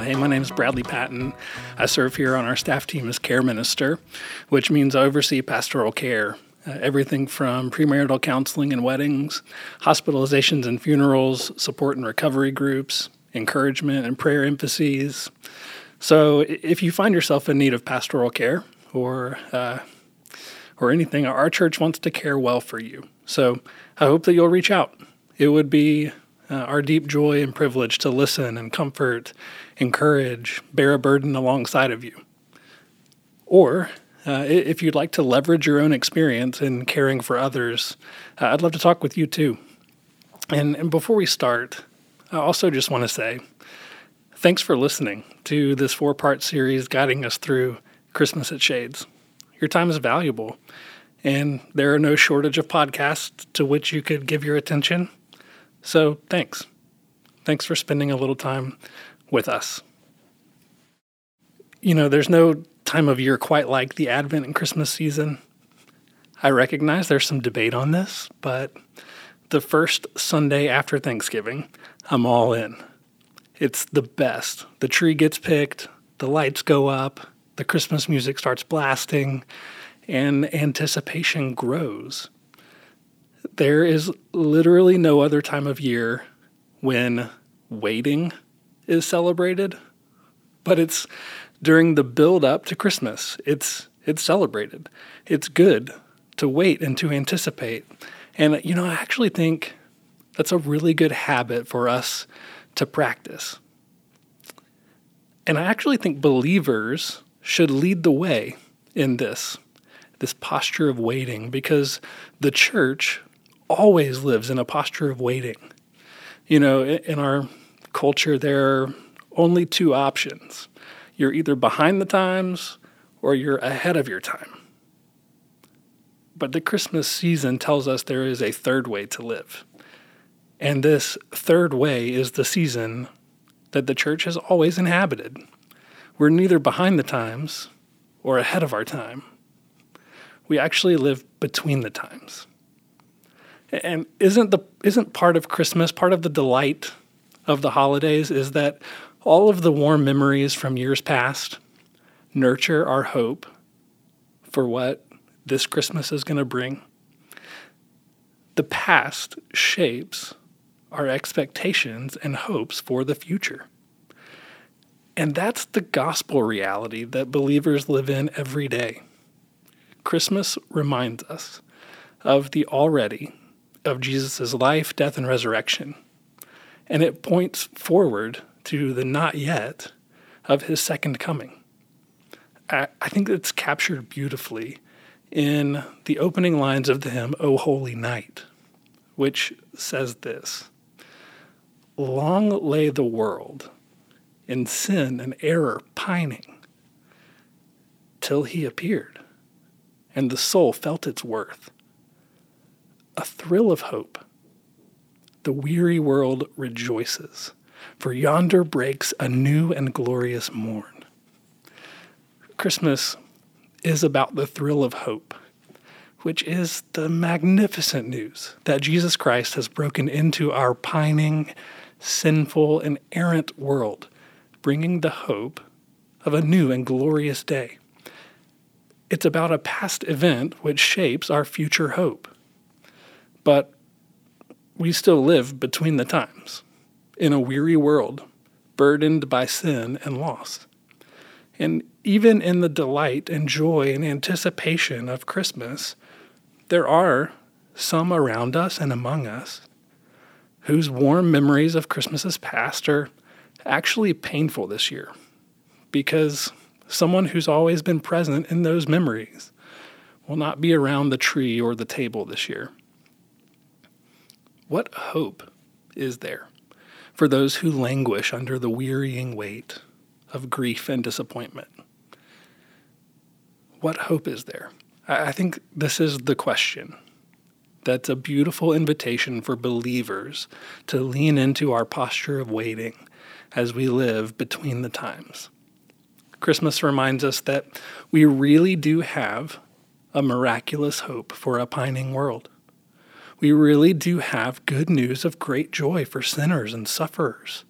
Well, hey, my name is Bradley Patton. I serve here on our staff team as care minister, which means I oversee pastoral care. Uh, everything from premarital counseling and weddings, hospitalizations and funerals, support and recovery groups, encouragement and prayer emphases. So, if you find yourself in need of pastoral care or uh, or anything, our church wants to care well for you. So, I hope that you'll reach out. It would be uh, our deep joy and privilege to listen and comfort, encourage, bear a burden alongside of you. Or uh, if you'd like to leverage your own experience in caring for others, uh, I'd love to talk with you too. And, and before we start, I also just want to say thanks for listening to this four part series guiding us through Christmas at Shades. Your time is valuable, and there are no shortage of podcasts to which you could give your attention. So thanks. Thanks for spending a little time with us. You know, there's no time of year quite like the Advent and Christmas season. I recognize there's some debate on this, but the first Sunday after Thanksgiving, I'm all in. It's the best. The tree gets picked, the lights go up, the Christmas music starts blasting, and anticipation grows. There is literally no other time of year when waiting is celebrated, but it's during the build up to Christmas. It's it's celebrated. It's good to wait and to anticipate. And you know, I actually think that's a really good habit for us to practice. And I actually think believers should lead the way in this this posture of waiting because the church always lives in a posture of waiting. You know, in our culture, there are only two options you're either behind the times or you're ahead of your time. But the Christmas season tells us there is a third way to live. And this third way is the season that the church has always inhabited. We're neither behind the times or ahead of our time. We actually live between the times. And isn't the isn't part of Christmas, part of the delight of the holidays is that all of the warm memories from years past nurture our hope for what this Christmas is going to bring. The past shapes our expectations and hopes for the future. And that's the gospel reality that believers live in every day. Christmas reminds us of the already of Jesus' life, death, and resurrection. And it points forward to the not yet of his second coming. I, I think it's captured beautifully in the opening lines of the hymn, O Holy Night, which says this Long lay the world in sin and error pining till he appeared, and the soul felt its worth a thrill of hope. The weary world rejoices, for yonder breaks a new and glorious morn. Christmas is about the thrill of hope, which is the magnificent news that Jesus Christ has broken into our pining, sinful, and errant world, bringing the hope of a new and glorious day. It's about a past event which shapes our future hope. But we still live between the times in a weary world, burdened by sin and loss. And even in the delight and joy and anticipation of Christmas, there are some around us and among us whose warm memories of Christmases past are actually painful this year because someone who's always been present in those memories will not be around the tree or the table this year. What hope is there for those who languish under the wearying weight of grief and disappointment? What hope is there? I think this is the question. That's a beautiful invitation for believers to lean into our posture of waiting as we live between the times. Christmas reminds us that we really do have a miraculous hope for a pining world we really do have good news of great joy for sinners and sufferers.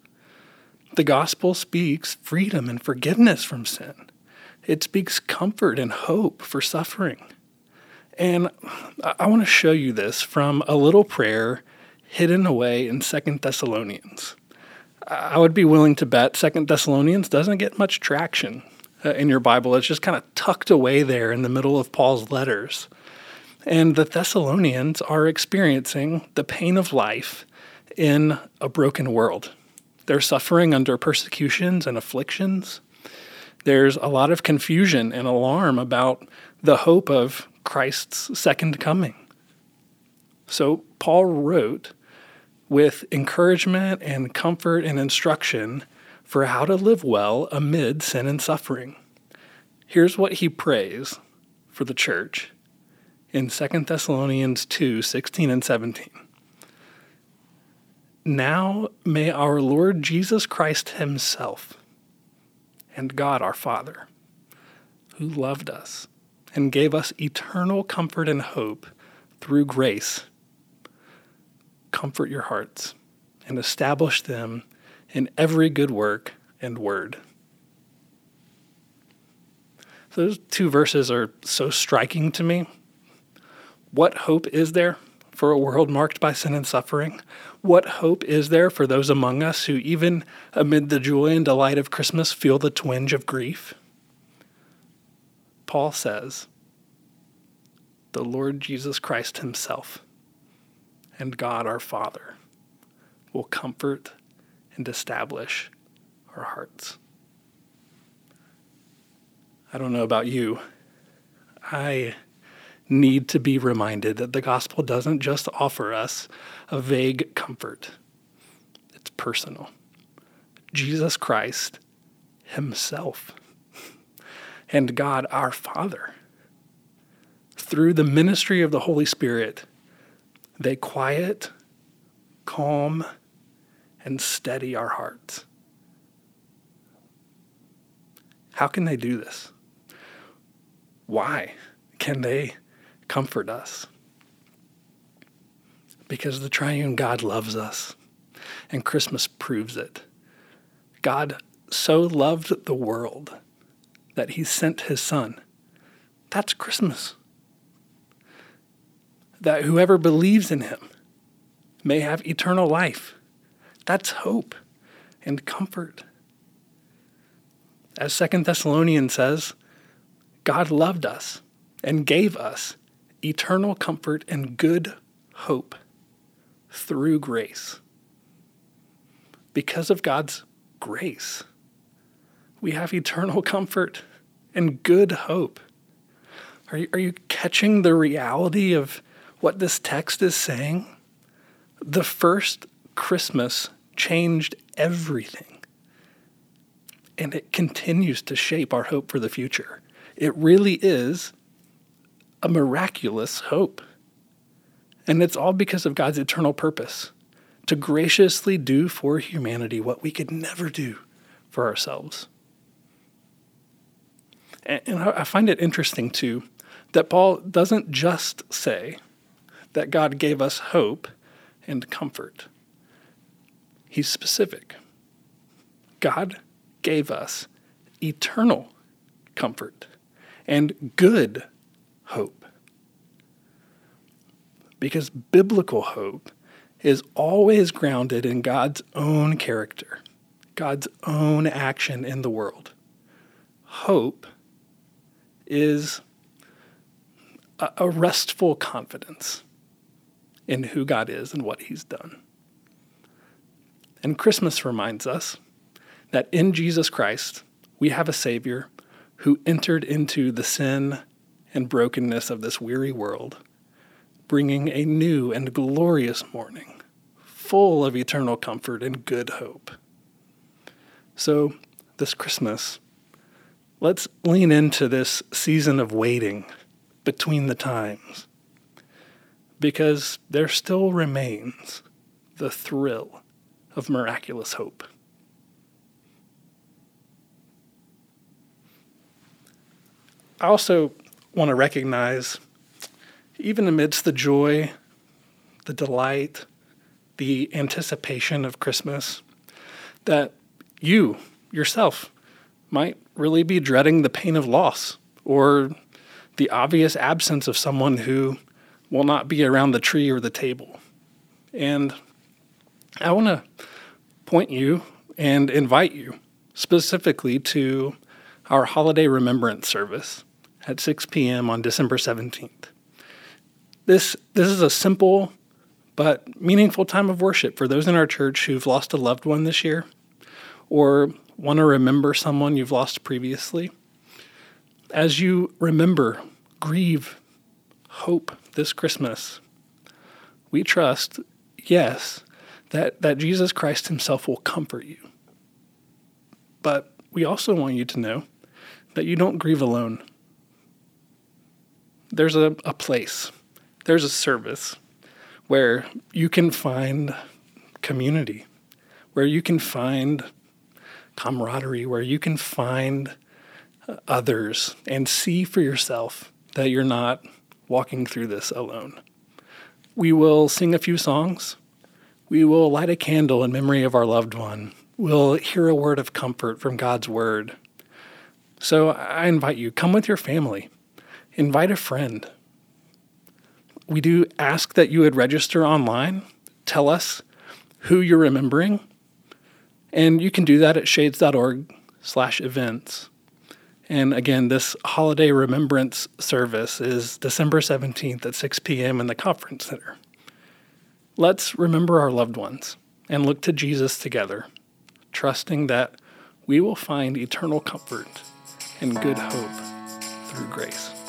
The gospel speaks freedom and forgiveness from sin. It speaks comfort and hope for suffering. And I want to show you this from a little prayer hidden away in Second Thessalonians. I would be willing to bet Second Thessalonians doesn't get much traction uh, in your Bible. It's just kind of tucked away there in the middle of Paul's letters. And the Thessalonians are experiencing the pain of life in a broken world. They're suffering under persecutions and afflictions. There's a lot of confusion and alarm about the hope of Christ's second coming. So Paul wrote with encouragement and comfort and instruction for how to live well amid sin and suffering. Here's what he prays for the church in 2 Thessalonians 2 16 and 17. Now may our Lord Jesus Christ Himself and God our Father, who loved us and gave us eternal comfort and hope through grace, comfort your hearts and establish them in every good work and word. Those two verses are so striking to me. What hope is there for a world marked by sin and suffering? What hope is there for those among us who, even amid the joy and delight of Christmas, feel the twinge of grief? Paul says, The Lord Jesus Christ Himself and God our Father will comfort and establish our hearts. I don't know about you. I need to be reminded that the gospel doesn't just offer us a vague comfort, it's personal. Jesus Christ Himself and God our Father, through the ministry of the Holy Spirit, they quiet, calm, and steady our hearts. How can they do this? Why can they comfort us? Because the triune God loves us, and Christmas proves it. God so loved the world that he sent his son. That's Christmas. That whoever believes in him may have eternal life. That's hope and comfort. As Second Thessalonians says, God loved us and gave us eternal comfort and good hope through grace. Because of God's grace, we have eternal comfort and good hope. Are you, are you catching the reality of what this text is saying? The first Christmas changed everything. And it continues to shape our hope for the future. It really is a miraculous hope. And it's all because of God's eternal purpose to graciously do for humanity what we could never do for ourselves. And I find it interesting, too, that Paul doesn't just say that God gave us hope and comfort, he's specific. God gave us eternal comfort and good hope. Because biblical hope is always grounded in God's own character, God's own action in the world. Hope is a, restful confidence in who God is and what He's done. And Christmas reminds us that in Jesus Christ, we have a Savior who entered into the sin and brokenness of this weary world, bringing a new and glorious morning, full of eternal comfort and good hope. So, this Christmas, let's lean into this season of waiting between the times, because there still remains the thrill of miraculous hope. I also want to recognize, even amidst the joy, the delight, the anticipation of Christmas, that you yourself might really be dreading the pain of loss or the obvious absence of someone who will not be around the tree or the table. And I want to point you and invite you specifically to our holiday remembrance service at 6 p.m. on December 17th. This, this is a simple but meaningful time of worship for those in our church who've lost a loved one this year or want to remember someone you've lost previously. As you remember, grieve, hope this Christmas, we trust, yes, that, that Jesus Christ Himself will comfort you. But we also want you to know that you don't grieve alone. There's a, a place, there's a service where you can find community, where you can find camaraderie, where you can find others and see for yourself that you're not walking through this alone. We will sing a few songs. We will light a candle in memory of our loved one. We'll hear a word of comfort from God's word. So I invite you, come with your family, invite a friend. We do ask that you would register online, tell us who you're remembering, and you can do that at shades.org slash events. And again, this holiday remembrance service is December 17th at 6 p.m. in the Conference Center. Let's remember our loved ones and look to Jesus together, trusting that we will find eternal comfort and good hope through grace.